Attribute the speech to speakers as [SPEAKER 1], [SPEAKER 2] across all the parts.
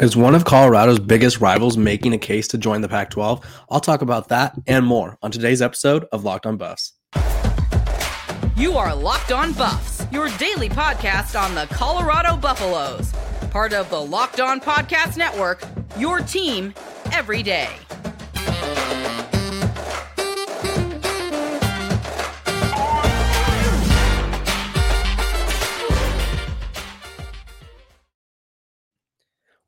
[SPEAKER 1] Is one of Colorado's biggest rivals making a case to join the Pac 12? I'll talk about that and more on today's episode of Locked on Buffs.
[SPEAKER 2] You are Locked on Buffs, your daily podcast on the Colorado Buffaloes, part of the Locked on Podcast Network, your team every day.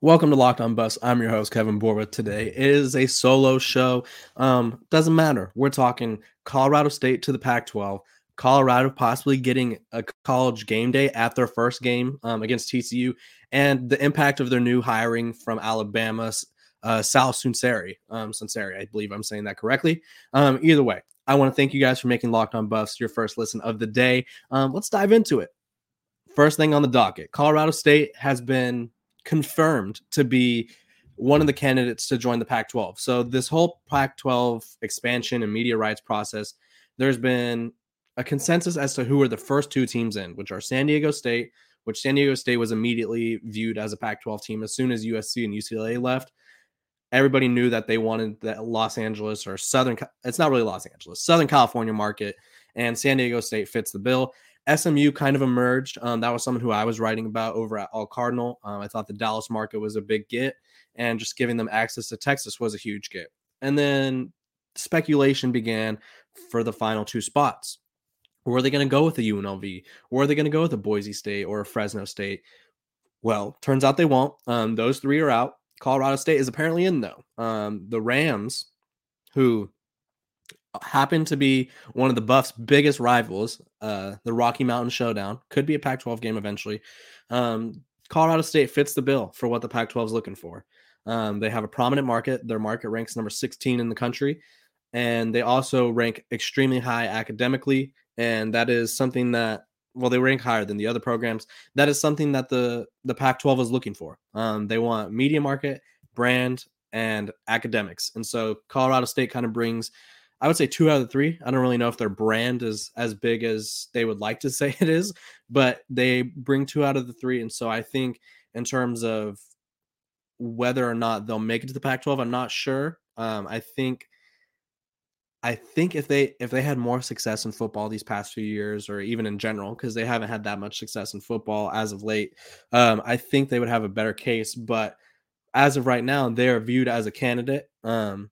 [SPEAKER 1] Welcome to Locked On Buffs. I'm your host Kevin Borba. Today is a solo show. Um, doesn't matter. We're talking Colorado State to the Pac-12. Colorado possibly getting a college game day at their first game um, against TCU, and the impact of their new hiring from Alabama, uh, Sal Sunseri. Um, Sunseri, I believe I'm saying that correctly. Um, either way, I want to thank you guys for making Locked On Buffs your first listen of the day. Um, let's dive into it. First thing on the docket Colorado State has been confirmed to be one of the candidates to join the Pac 12. So, this whole Pac 12 expansion and media rights process, there's been a consensus as to who are the first two teams in, which are San Diego State, which San Diego State was immediately viewed as a Pac 12 team as soon as USC and UCLA left. Everybody knew that they wanted the Los Angeles or Southern, it's not really Los Angeles, Southern California market, and San Diego State fits the bill. SMU kind of emerged. Um, that was someone who I was writing about over at All Cardinal. Um, I thought the Dallas market was a big get, and just giving them access to Texas was a huge get. And then speculation began for the final two spots. Were they going to go with the UNLV? Or are they going to go with a Boise State or a Fresno State? Well, turns out they won't. Um, those three are out. Colorado State is apparently in though. Um, the Rams, who happen to be one of the Buffs' biggest rivals, uh, the Rocky Mountain Showdown. Could be a Pac 12 game eventually. Um, Colorado State fits the bill for what the Pac 12 is looking for. Um, they have a prominent market. Their market ranks number 16 in the country. And they also rank extremely high academically. And that is something that, well, they rank higher than the other programs. That is something that the, the Pac 12 is looking for. Um, they want media market, brand, and academics. And so Colorado State kind of brings I would say two out of three. I don't really know if their brand is as big as they would like to say it is, but they bring two out of the three. And so I think in terms of whether or not they'll make it to the Pac-12, I'm not sure. Um, I think I think if they if they had more success in football these past few years, or even in general, because they haven't had that much success in football as of late, um, I think they would have a better case. But as of right now, they're viewed as a candidate. Um,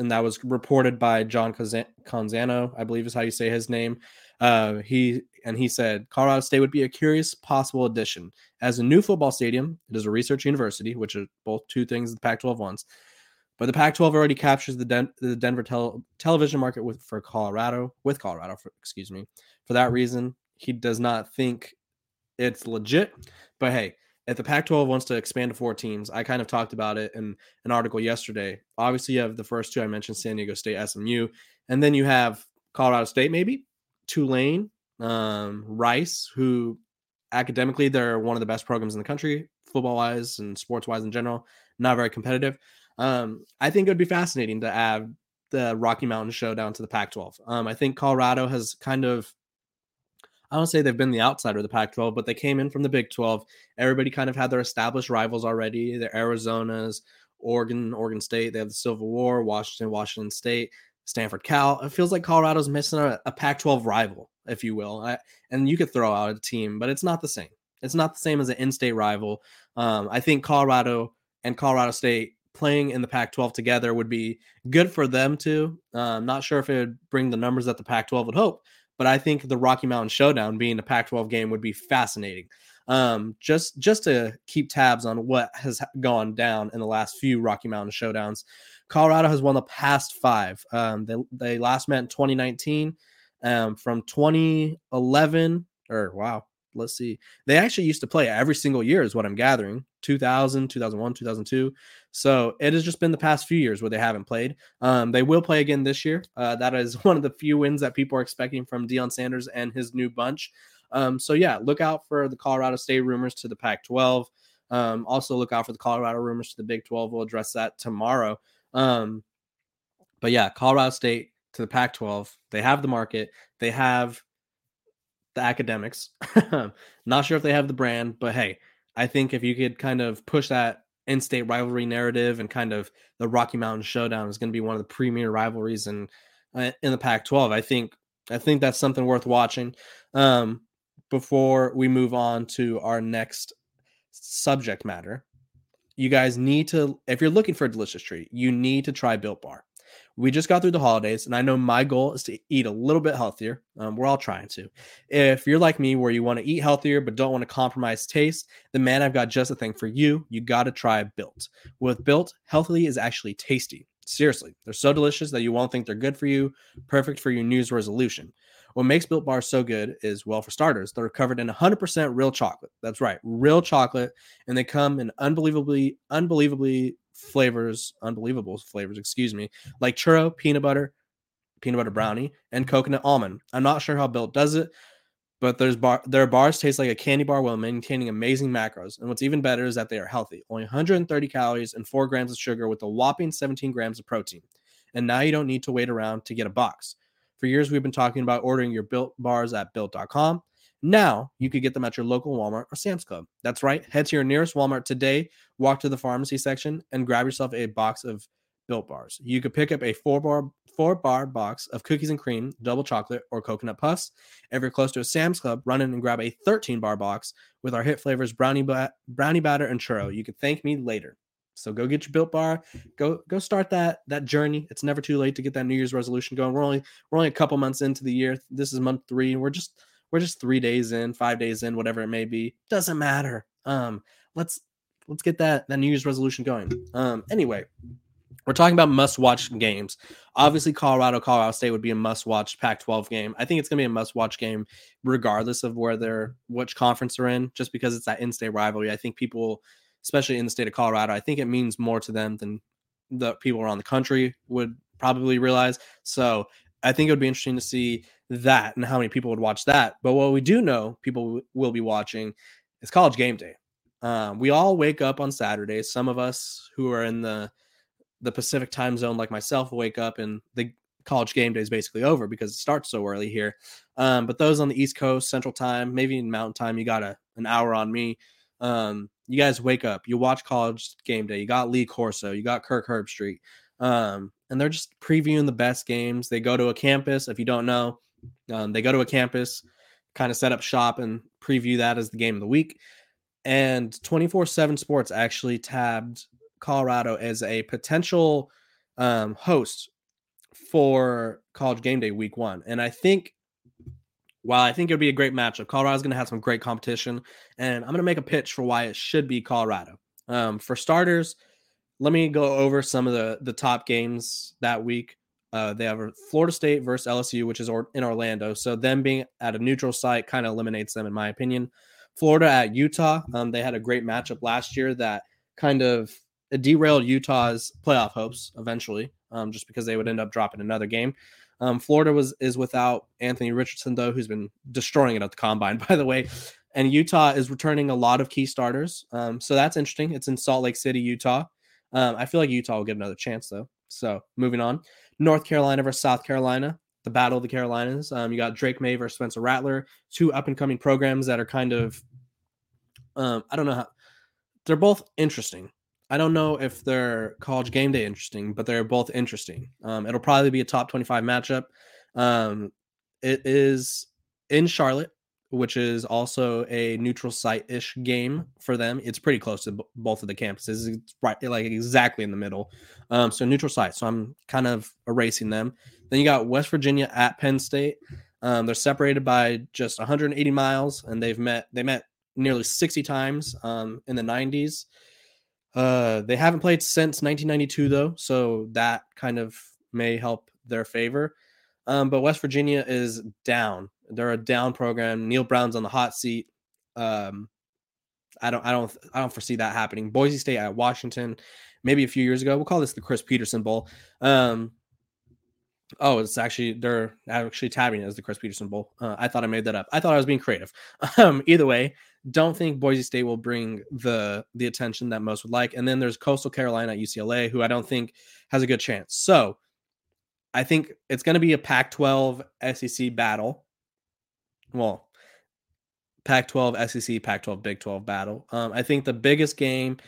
[SPEAKER 1] and that was reported by John Canzano, I believe is how you say his name. Uh, he and he said Colorado State would be a curious possible addition as a new football stadium. It is a research university, which are both two things the Pac-12 wants. But the Pac-12 already captures the, Den- the Denver tel- television market with for Colorado with Colorado, for, excuse me. For that reason, he does not think it's legit. But hey, if the Pac 12 wants to expand to four teams, I kind of talked about it in an article yesterday. Obviously, you have the first two I mentioned San Diego State, SMU, and then you have Colorado State, maybe Tulane, um, Rice, who academically they're one of the best programs in the country, football wise and sports wise in general, not very competitive. Um, I think it would be fascinating to add the Rocky Mountain Showdown to the Pac 12. Um, I think Colorado has kind of I don't say they've been the outsider of the Pac 12, but they came in from the Big 12. Everybody kind of had their established rivals already. The Arizona's, Oregon, Oregon State. They have the Civil War, Washington, Washington State, Stanford, Cal. It feels like Colorado's missing a, a Pac 12 rival, if you will. I, and you could throw out a team, but it's not the same. It's not the same as an in state rival. Um, I think Colorado and Colorado State playing in the Pac 12 together would be good for them too. Uh, not sure if it would bring the numbers that the Pac 12 would hope, but I think the Rocky Mountain Showdown being a Pac-12 game would be fascinating. Um, just just to keep tabs on what has gone down in the last few Rocky Mountain Showdowns. Colorado has won the past five. Um, they, they last met in 2019. Um, from 2011, or wow, let's see. They actually used to play every single year, is what I'm gathering. 2000, 2001, 2002. So it has just been the past few years where they haven't played. Um, they will play again this year. Uh, that is one of the few wins that people are expecting from Deion Sanders and his new bunch. Um, so yeah, look out for the Colorado State rumors to the Pac-12. Um, also look out for the Colorado rumors to the Big 12. We'll address that tomorrow. Um, but yeah, Colorado State to the Pac-12. They have the market. They have the academics. Not sure if they have the brand, but hey, I think if you could kind of push that in-state rivalry narrative and kind of the Rocky Mountain Showdown is going to be one of the premier rivalries in uh, in the Pac-12. I think I think that's something worth watching. Um, before we move on to our next subject matter, you guys need to, if you're looking for a delicious treat, you need to try Built Bar. We just got through the holidays, and I know my goal is to eat a little bit healthier. Um, we're all trying to. If you're like me, where you want to eat healthier but don't want to compromise taste, then man, I've got just a thing for you. You got to try Built. With Built, healthy is actually tasty. Seriously, they're so delicious that you won't think they're good for you. Perfect for your news resolution. What makes Built Bars so good is, well, for starters, they're covered in 100% real chocolate. That's right, real chocolate, and they come in unbelievably, unbelievably flavors, unbelievable flavors, excuse me, like churro, peanut butter, peanut butter mm-hmm. brownie, and coconut almond. I'm not sure how Built does it, but there's bar their bars taste like a candy bar while maintaining amazing macros. And what's even better is that they are healthy, only 130 calories and four grams of sugar with a whopping 17 grams of protein. And now you don't need to wait around to get a box. For years, we've been talking about ordering your built bars at built.com. Now you could get them at your local Walmart or Sam's Club. That's right. Head to your nearest Walmart today, walk to the pharmacy section, and grab yourself a box of built bars. You could pick up a four bar four bar box of cookies and cream, double chocolate, or coconut puffs. If you're close to a Sam's Club, run in and grab a 13 bar box with our hit flavors brownie ba- brownie batter and churro. You can thank me later. So go get your built bar. Go go start that that journey. It's never too late to get that New Year's resolution going. We're only we're only a couple months into the year. This is month three. We're just we're just three days in, five days in, whatever it may be. Doesn't matter. Um, let's let's get that that New Year's resolution going. Um, anyway, we're talking about must watch games. Obviously, Colorado, Colorado State would be a must watch Pac 12 game. I think it's going to be a must watch game regardless of where they're, which conference they're in, just because it's that in state rivalry. I think people especially in the state of Colorado. I think it means more to them than the people around the country would probably realize. So I think it would be interesting to see that and how many people would watch that. But what we do know people will be watching is college game day. Um, we all wake up on Saturdays. Some of us who are in the the Pacific time zone, like myself, wake up and the college game day is basically over because it starts so early here. Um, but those on the East Coast, Central Time, maybe in Mountain Time, you got a an hour on me. Um, you guys wake up, you watch college game day, you got Lee Corso, you got Kirk Herbstreit. Um, and they're just previewing the best games. They go to a campus. If you don't know, um, they go to a campus, kind of set up shop and preview that as the game of the week. And 24 7 Sports actually tabbed Colorado as a potential um, host for college game day week one. And I think while I think it would be a great matchup, Colorado's going to have some great competition, and I'm going to make a pitch for why it should be Colorado. Um, for starters, let me go over some of the the top games that week. Uh, they have Florida State versus LSU, which is in Orlando. So them being at a neutral site kind of eliminates them, in my opinion. Florida at Utah. Um, they had a great matchup last year that kind of derailed Utah's playoff hopes eventually, um, just because they would end up dropping another game. Um, Florida was is without Anthony Richardson though, who's been destroying it at the combine, by the way. And Utah is returning a lot of key starters, um, so that's interesting. It's in Salt Lake City, Utah. Um, I feel like Utah will get another chance though. So moving on, North Carolina versus South Carolina, the battle of the Carolinas. Um, you got Drake Maye versus Spencer Rattler, two up and coming programs that are kind of, um, I don't know how, they're both interesting. I don't know if they're college game day interesting, but they're both interesting. Um, it'll probably be a top 25 matchup. Um, it is in Charlotte, which is also a neutral site ish game for them. It's pretty close to b- both of the campuses. It's right, like exactly in the middle. Um, so neutral site. So I'm kind of erasing them. Then you got West Virginia at Penn State. Um, they're separated by just 180 miles, and they've met they met nearly 60 times um, in the 90s. Uh, they haven't played since 1992 though, so that kind of may help their favor. Um, but West Virginia is down. They're a down program. Neal Brown's on the hot seat. Um, I don't, I don't, I don't foresee that happening. Boise State at Washington, maybe a few years ago. We'll call this the Chris Petersen Bowl. Um, oh, it's actually they're actually tabbing it as the Chris Petersen Bowl. Uh, I thought I made that up. I thought I was being creative. Um, either way, don't think Boise State will bring the the attention that most would like. And then there's Coastal Carolina at UCLA, who I don't think has a good chance. So I think it's going to be a Pac-12 SEC battle. Well, Pac-12 SEC, Pac-12 Big 12 battle. Um, I think the biggest game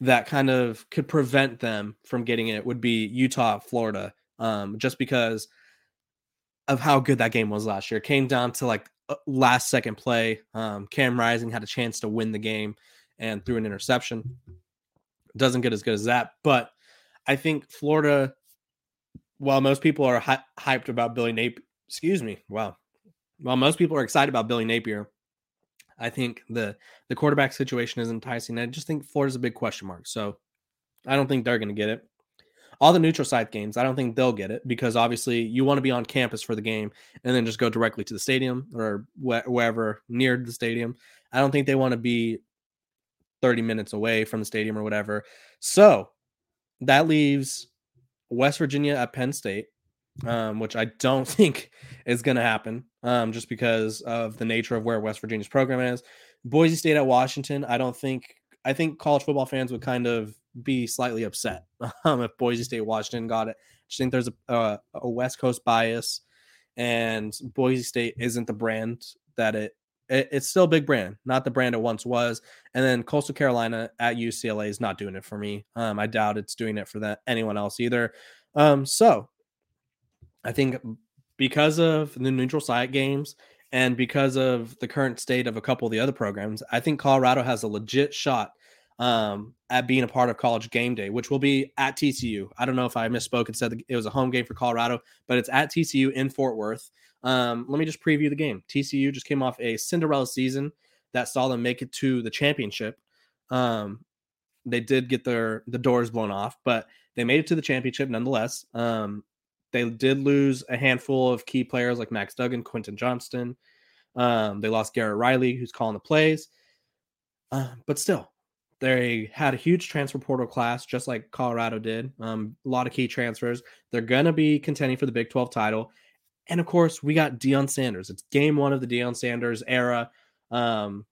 [SPEAKER 1] that kind of could prevent them from getting it would be Utah, Florida, um, just because of how good that game was last year. It came down to like last second play. Um, Cam Rising had a chance to win the game and threw an interception. Doesn't get as good as that, but I think Florida, while most people are hy- hyped about Billy Napier, excuse me, wow, while most people are excited about Billy Napier, I think the the quarterback situation is enticing. I just think Florida's a big question mark. So I don't think they're going to get it. All the neutral site games, I don't think they'll get it because obviously you want to be on campus for the game and then just go directly to the stadium or wh- wherever near the stadium. I don't think they want to be 30 minutes away from the stadium or whatever. So that leaves West Virginia at Penn State, um, which I don't think is going to happen um, just because of the nature of where West Virginia's program is. Boise State at Washington, I don't think, I think college football fans would kind of be slightly upset um, if Boise State Washington got it. I just think there's a, a, a West Coast bias, and Boise State isn't the brand that it it, it's still a big brand, not the brand it once was. And then Coastal Carolina at UCLA is not doing it for me. Um, I doubt it's doing it for that anyone else either. Um, so I think because of the neutral site games and because of the current state of a couple of the other programs, I think Colorado has a legit shot um, at being a part of college game day, which will be at TCU. I don't know if I misspoke and said it was a home game for Colorado, but it's at TCU in Fort Worth. Um, let me just preview the game. TCU just came off a Cinderella season that saw them make it to the championship. Um, they did get their the doors blown off, but they made it to the championship nonetheless. Um, they did lose a handful of key players like Max Duggan, Quentin Johnston. Um, they lost Garrett Riley, who's calling the plays. Uh, but still, they had a huge transfer portal class, just like Colorado did. Um, a lot of key transfers. They're going to be contending for the Big 12 title. And of course, we got Deion Sanders. It's game one of the Deion Sanders era. Um,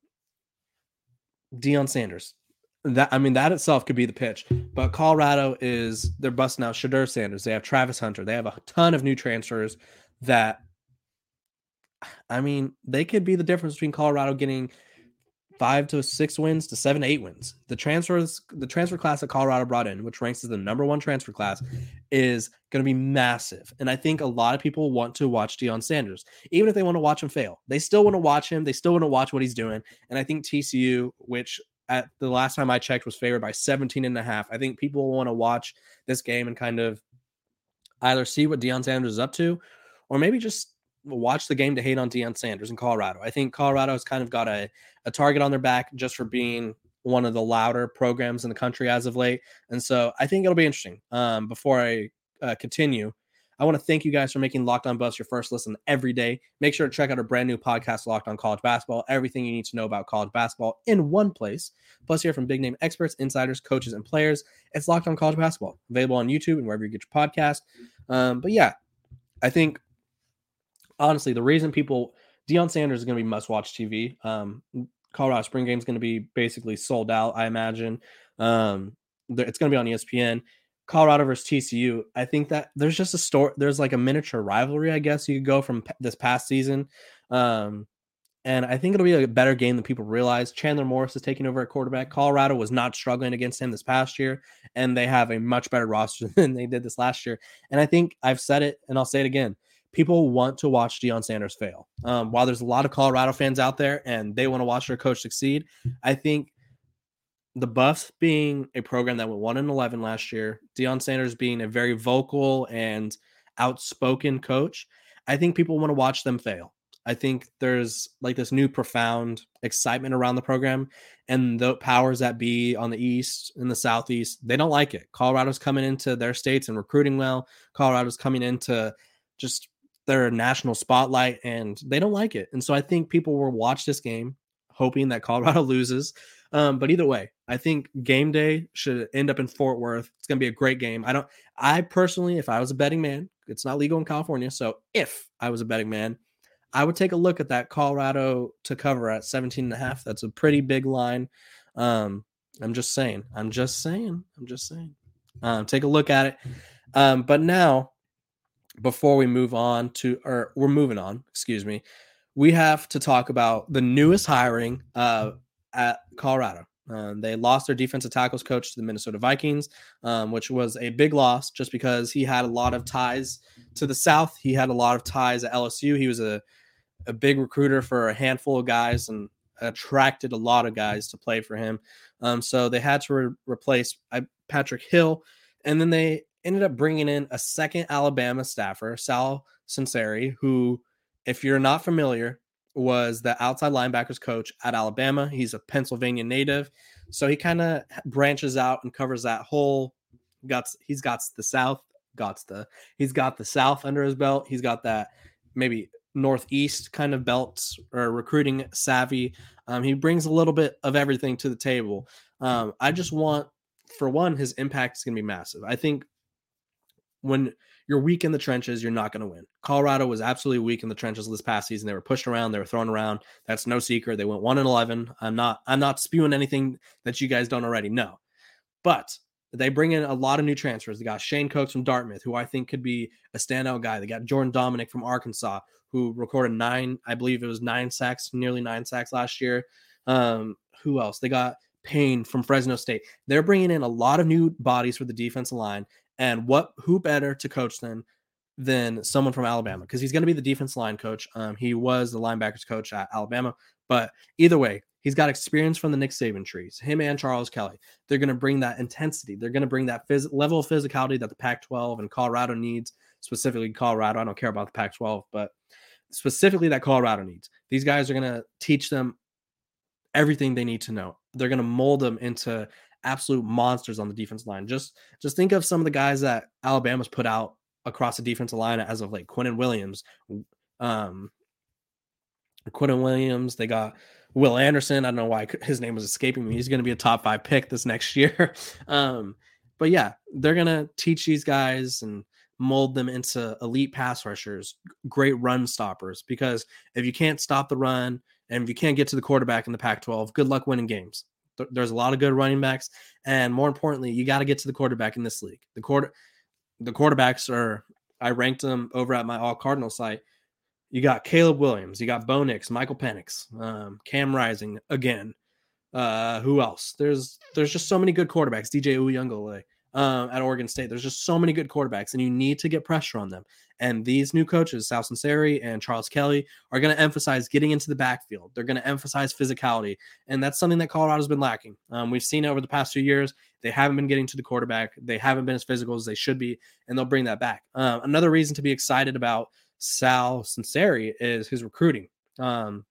[SPEAKER 1] Deion Sanders. That I mean, that itself could be the pitch. But Colorado is they're busting out Shedeur Sanders. They have Travis Hunter. They have a ton of new transfers that I mean, they could be the difference between Colorado getting five to six wins to seven eight wins. The transfers, the transfer class that Colorado brought in, which ranks as the number one transfer class, is going to be massive. And I think a lot of people want to watch Deion Sanders, even if they want to watch him fail. They still want to watch him. They still want to watch what he's doing. And I think TCU, which at the last time I checked was favored by 17 and a half. I think people want to watch this game and kind of either see what Deion Sanders is up to, or maybe just watch the game to hate on Deion Sanders in Colorado. I think Colorado has kind of got a, a target on their back just for being one of the louder programs in the country as of late. And so I think it'll be interesting. Um, before I uh, continue, I want to thank you guys for making Locked On Buffs your first listen every day. Make sure to check out our brand new podcast, Locked On College Basketball. Everything you need to know about college basketball in one place. Plus, hear from big name experts, insiders, coaches, and players. It's Locked On College Basketball, available on YouTube and wherever you get your podcast. Um, but yeah, I think honestly, the reason people Deion Sanders is going to be must watch TV. Um, Colorado spring game is going to be basically sold out, I imagine. Um, it's going to be on ESPN. Colorado versus TCU. I think that there's just a story. There's like a miniature rivalry, I guess you could go from p- this past season. Um, and I think it'll be a better game than people realize. Chandler Morris is taking over at quarterback. Colorado was not struggling against him this past year, and they have a much better roster than they did this last year. And I think I've said it, and I'll say it again people want to watch Deion Sanders fail. Um, while there's a lot of Colorado fans out there and they want to watch their coach succeed, I think the Buffs being a program that went one and eleven last year, Deion Sanders being a very vocal and outspoken coach, I think people want to watch them fail. I think there's like this new profound excitement around the program, and the powers that be on the east and the southeast they don't like it. Colorado's coming into their states and recruiting well. Colorado's coming into just their national spotlight and they don't like it. And so I think people will watch this game hoping that Colorado loses. Um, but either way, I think game day should end up in Fort Worth. It's going to be a great game. I don't, I personally, if I was a betting man, it's not legal in California. So if I was a betting man, I would take a look at that Colorado to cover at 17 and a half. That's a pretty big line. Um, I'm just saying, I'm just saying, I'm just saying, um, take a look at it. Um, but now before we move on to, or we're moving on, excuse me, we have to talk about the newest hiring uh, at Colorado. Um, they lost their defensive tackles coach to the Minnesota Vikings, um, which was a big loss just because he had a lot of ties to the South. He had a lot of ties at LSU. He was a, a big recruiter for a handful of guys and attracted a lot of guys to play for him. Um, so they had to re- replace uh, Patrick Hill. And then they ended up bringing in a second Alabama staffer, Sal Sunseri, who, if you're not familiar, was the outside linebackers coach at Alabama. He's a Pennsylvania native, so he kind of branches out and covers that whole. Got he's got the South, got the he's got the South under his belt. He's got that maybe Northeast kind of belts or recruiting savvy. Um, he brings a little bit of everything to the table. Um, I just want, for one, his impact is going to be massive. I think when you're weak in the trenches, you're not going to win. Colorado was absolutely weak in the trenches this past season. They were pushed around, they were thrown around. That's no secret. They went one and eleven. I'm not I'm not spewing anything that you guys don't already know. But they bring in a lot of new transfers. They got Shane Cokes from Dartmouth, who I think could be a standout guy. They got Jordan Domineck from Arkansas, who recorded nine, I believe it was nine sacks, nearly nine sacks last year. Um, who else? They got Payne from Fresno State. They're bringing in a lot of new bodies for the defensive line, and what who better to coach them than someone from Alabama because he's going to be the defense line coach. Um, he was the linebackers coach at Alabama, but either way, he's got experience from the Nick Saban trees. Him and Charles Kelly, they're going to bring that intensity. They're going to bring that phys- level of physicality that the Pac-12 and Colorado needs. Specifically, Colorado. I don't care about the Pac-12, but specifically that Colorado needs. These guys are going to teach them everything they need to know. They're going to mold them into absolute monsters on the defense line. Just just think of some of the guys that Alabama's put out across the defensive line as of late. Quinnen Williams, um, Williams. They got Will Anderson. I don't know why his name was escaping me. He's going to be a top five pick this next year. um, but yeah, they're going to teach these guys and mold them into elite pass rushers, great run stoppers. Because if you can't stop the run and if you can't get to the quarterback in the Pac 12, good luck winning games. There's a lot of good running backs. And more importantly, you got to get to the quarterback in this league. The quarter, the quarterbacks are, I ranked them over at my All Cardinal site. You got Caleb Williams, you got Bo Nix, Michael Penix, um, Cam Rising again. Uh, who else? There's there's just so many good quarterbacks. DJ Uiagalelei um, at Oregon State. There's just so many good quarterbacks, and you need to get pressure on them. And these new coaches, Sal Sunseri and Charles Kelly, are going to emphasize getting into the backfield. They're going to emphasize physicality, and that's something that Colorado's been lacking. Um, we've seen over the past few years. They haven't been getting to the quarterback. They haven't been as physical as they should be, and they'll bring that back. Uh, another reason to be excited about Sal Sunseri is his recruiting. Um,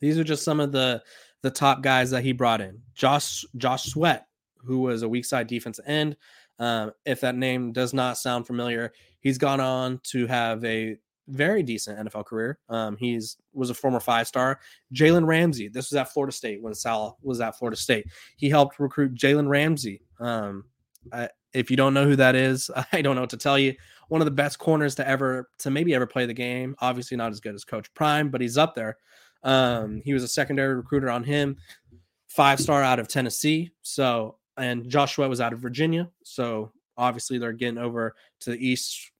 [SPEAKER 1] these are just some of the the top guys that he brought in. Josh Josh Sweat who was a weak side defense end. Um, if that name does not sound familiar, he's gone on to have a very decent NFL career. Um, he's was a former five star. Jalen Ramsey. This was at Florida State when Sal was at Florida State. He helped recruit Jalen Ramsey. Um, I, if you don't know who that is, I don't know what to tell you. One of the best corners to ever to maybe ever play the game. Obviously not as good as Coach Prime, but he's up there. Um, he was a secondary recruiter on him. Five star out of Tennessee. So and Joshua was out of Virginia. So obviously they're getting over to the East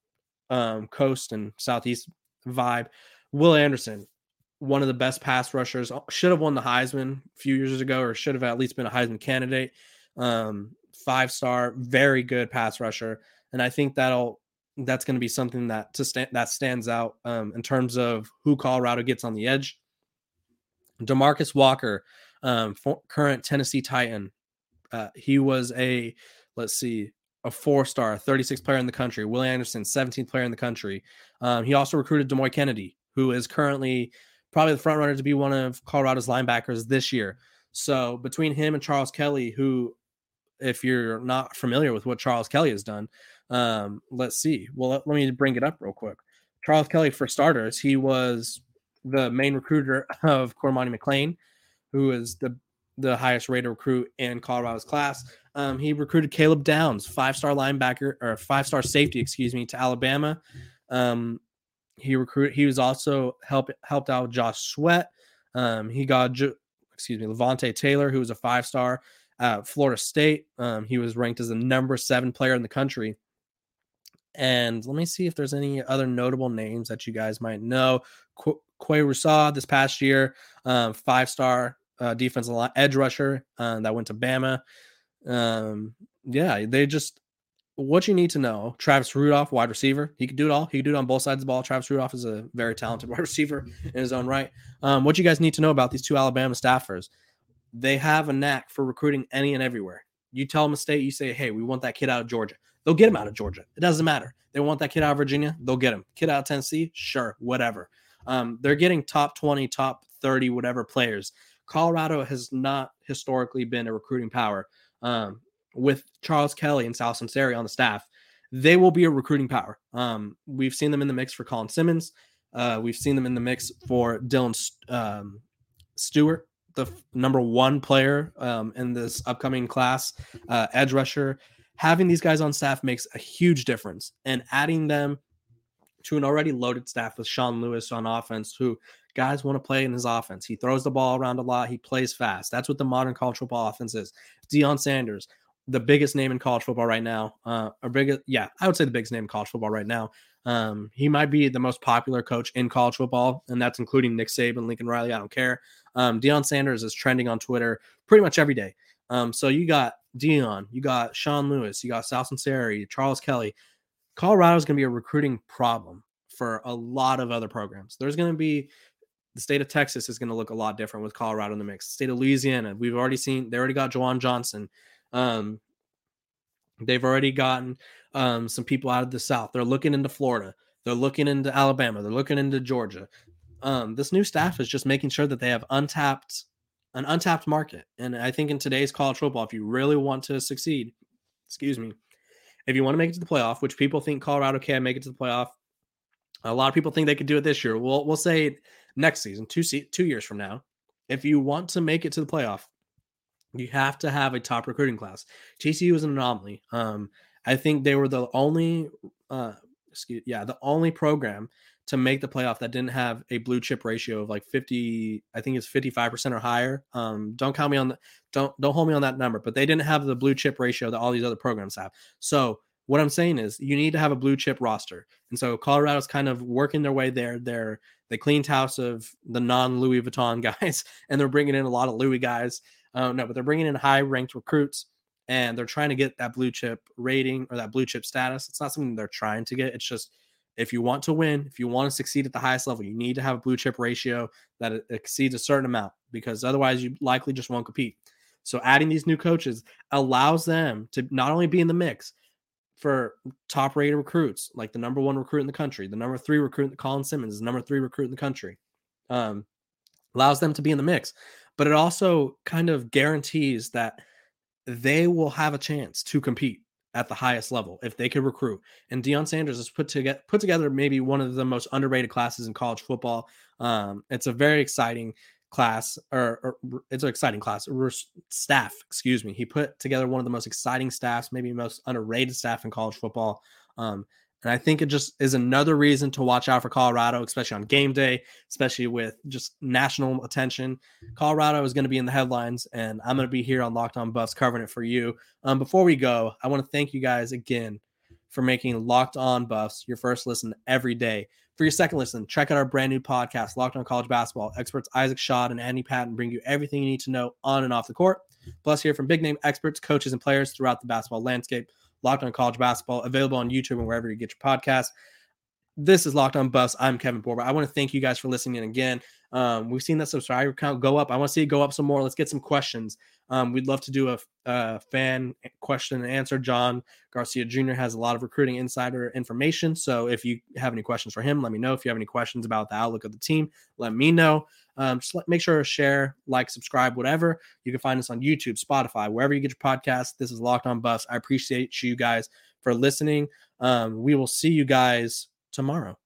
[SPEAKER 1] um, Coast and Southeast vibe. Will Anderson, one of the best pass rushers, should have won the Heisman a few years ago, or should have at least been a Heisman candidate. Um, five star, very good pass rusher, and I think that'll that's going to be something that to stand that stands out um, in terms of who Colorado gets on the edge. Demarcus Walker, um, current Tennessee Titan, uh, he was a, let's see, a four star, 36th player in the country. Will Anderson, 17th player in the country. Um, he also recruited Demouy Kennedy, who is currently probably the front runner to be one of Colorado's linebackers this year. So between him and Charles Kelly, who, if you're not familiar with what Charles Kelly has done, um, let's see. Well, let, let me bring it up real quick. Charles Kelly, for starters, he was the main recruiter of Cormani McClain, who is the the highest rated recruit in Colorado's class. Um, he recruited Caleb Downs, five star linebacker or five star safety, excuse me, to Alabama. Um, he recruited. He was also helped helped out Josh Sweat. Um, he got excuse me Levonta Taylor, who was a five star at Florida State. Um, he was ranked as the number seven player in the country. And let me see if there's any other notable names that you guys might know. Qu- Qua Russaw this past year, um, five star uh, defensive line edge rusher uh, that went to Bama. Um, yeah, they just what you need to know. Travis Rudolph, wide receiver, he could do it all. He could do it on both sides of the ball. Travis Rudolph is a very talented wide receiver in his own right. Um, what you guys need to know about these two Alabama staffers? They have a knack for recruiting any and everywhere. You tell them a state, you say, "Hey, we want that kid out of Georgia." They'll get him out of Georgia. It doesn't matter. They want that kid out of Virginia. They'll get him. Kid out of Tennessee, sure, whatever. Um, they're getting top twenty, top thirty, whatever players. Colorado has not historically been a recruiting power. Um, with Charles Kelly and Sal Sunseri on the staff, they will be a recruiting power. Um, we've seen them in the mix for Colin Simmons. Uh, we've seen them in the mix for Dylan um, Stewart, the f- number one player um, in this upcoming class, uh, edge rusher. Having these guys on staff makes a huge difference, and adding them to an already loaded staff with Sean Lewis on offense, who guys want to play in his offense. He throws the ball around a lot. He plays fast. That's what the modern college football offense is. Deion Sanders, the biggest name in college football right now, uh, or biggest, yeah, I would say the biggest name in college football right now. Um, he might be the most popular coach in college football, and that's including Nick Saban, Lincoln Riley. I don't care. Um, Deion Sanders is trending on Twitter pretty much every day. Um, so you got Deion, you got Sean Lewis, you got Sal Sunseri, Charles Kelly. Colorado is going to be a recruiting problem for a lot of other programs. There's going to be the state of Texas is going to look a lot different with Colorado in the mix. state of Louisiana, we've already seen they already got Juwan Johnson. Um, they've already gotten um, some people out of the South. They're looking into Florida. They're looking into Alabama. They're looking into Georgia. Um, this new staff is just making sure that they have untapped an untapped market. And I think in today's college football, if you really want to succeed, excuse me, if you want to make it to the playoff, which people think Colorado can make it to the playoff, a lot of people think they could do it this year. We'll we'll say next season, two se- two years from now. If you want to make it to the playoff, you have to have a top recruiting class. TCU is an anomaly. Um, I think they were the only, uh, excuse, yeah, the only program to make the playoff that didn't have a blue chip ratio of like 50 i think it's 55% or higher um, don't count me on the don't don't hold me on that number but they didn't have the blue chip ratio that all these other programs have. So what i'm saying is you need to have a blue chip roster and so colorado's kind of working their way there. They're they cleaned house of the non louis vuitton guys and they're bringing in a lot of louis guys. Uh, no but they're bringing in high ranked recruits and they're trying to get that blue chip rating or that blue chip status. It's not something they're trying to get it's just if you want to win, if you want to succeed at the highest level, you need to have a blue chip ratio that exceeds a certain amount because otherwise you likely just won't compete. So adding these new coaches allows them to not only be in the mix for top rated recruits, like the number one recruit in the country, the number three recruit, Colin Simmons is number three recruit in the country, um, allows them to be in the mix. But it also kind of guarantees that they will have a chance to compete at the highest level if they could recruit. And Deion Sanders has put together put together maybe one of the most underrated classes in college football. Um, it's a very exciting class, or, or it's an exciting class. Staff, excuse me. He put together one of the most exciting staffs, maybe most underrated staff in college football. Um, and I think it just is another reason to watch out for Colorado, especially on game day, especially with just national attention. Colorado is going to be in the headlines, and I'm going to be here on Locked On Buffs covering it for you. Um, before we go, I want to thank you guys again for making Locked On Buffs your first listen every day. For your second listen, check out our brand new podcast, Locked On College Basketball. Experts Isaac Schad and Andy Patton bring you everything you need to know on and off the court. Plus, hear from big name experts, coaches, and players throughout the basketball landscape. Locked on College Basketball, available on YouTube and wherever you get your podcast. This is Locked on Buffs. I'm Kevin Borba. I want to thank you guys for listening again. Um, we've seen that subscriber count go up. I want to see it go up some more. Let's get some questions. Um, we'd love to do a, a, fan question and answer. John Garcia Jr. has a lot of recruiting insider information. So if you have any questions for him, let me know. If you have any questions about the outlook of the team, let me know. Um, just let, make sure to share, like, subscribe, whatever. You can find us on YouTube, Spotify, wherever you get your podcast. This is Locked On Buffs. I appreciate you guys for listening. Um, we will see you guys tomorrow.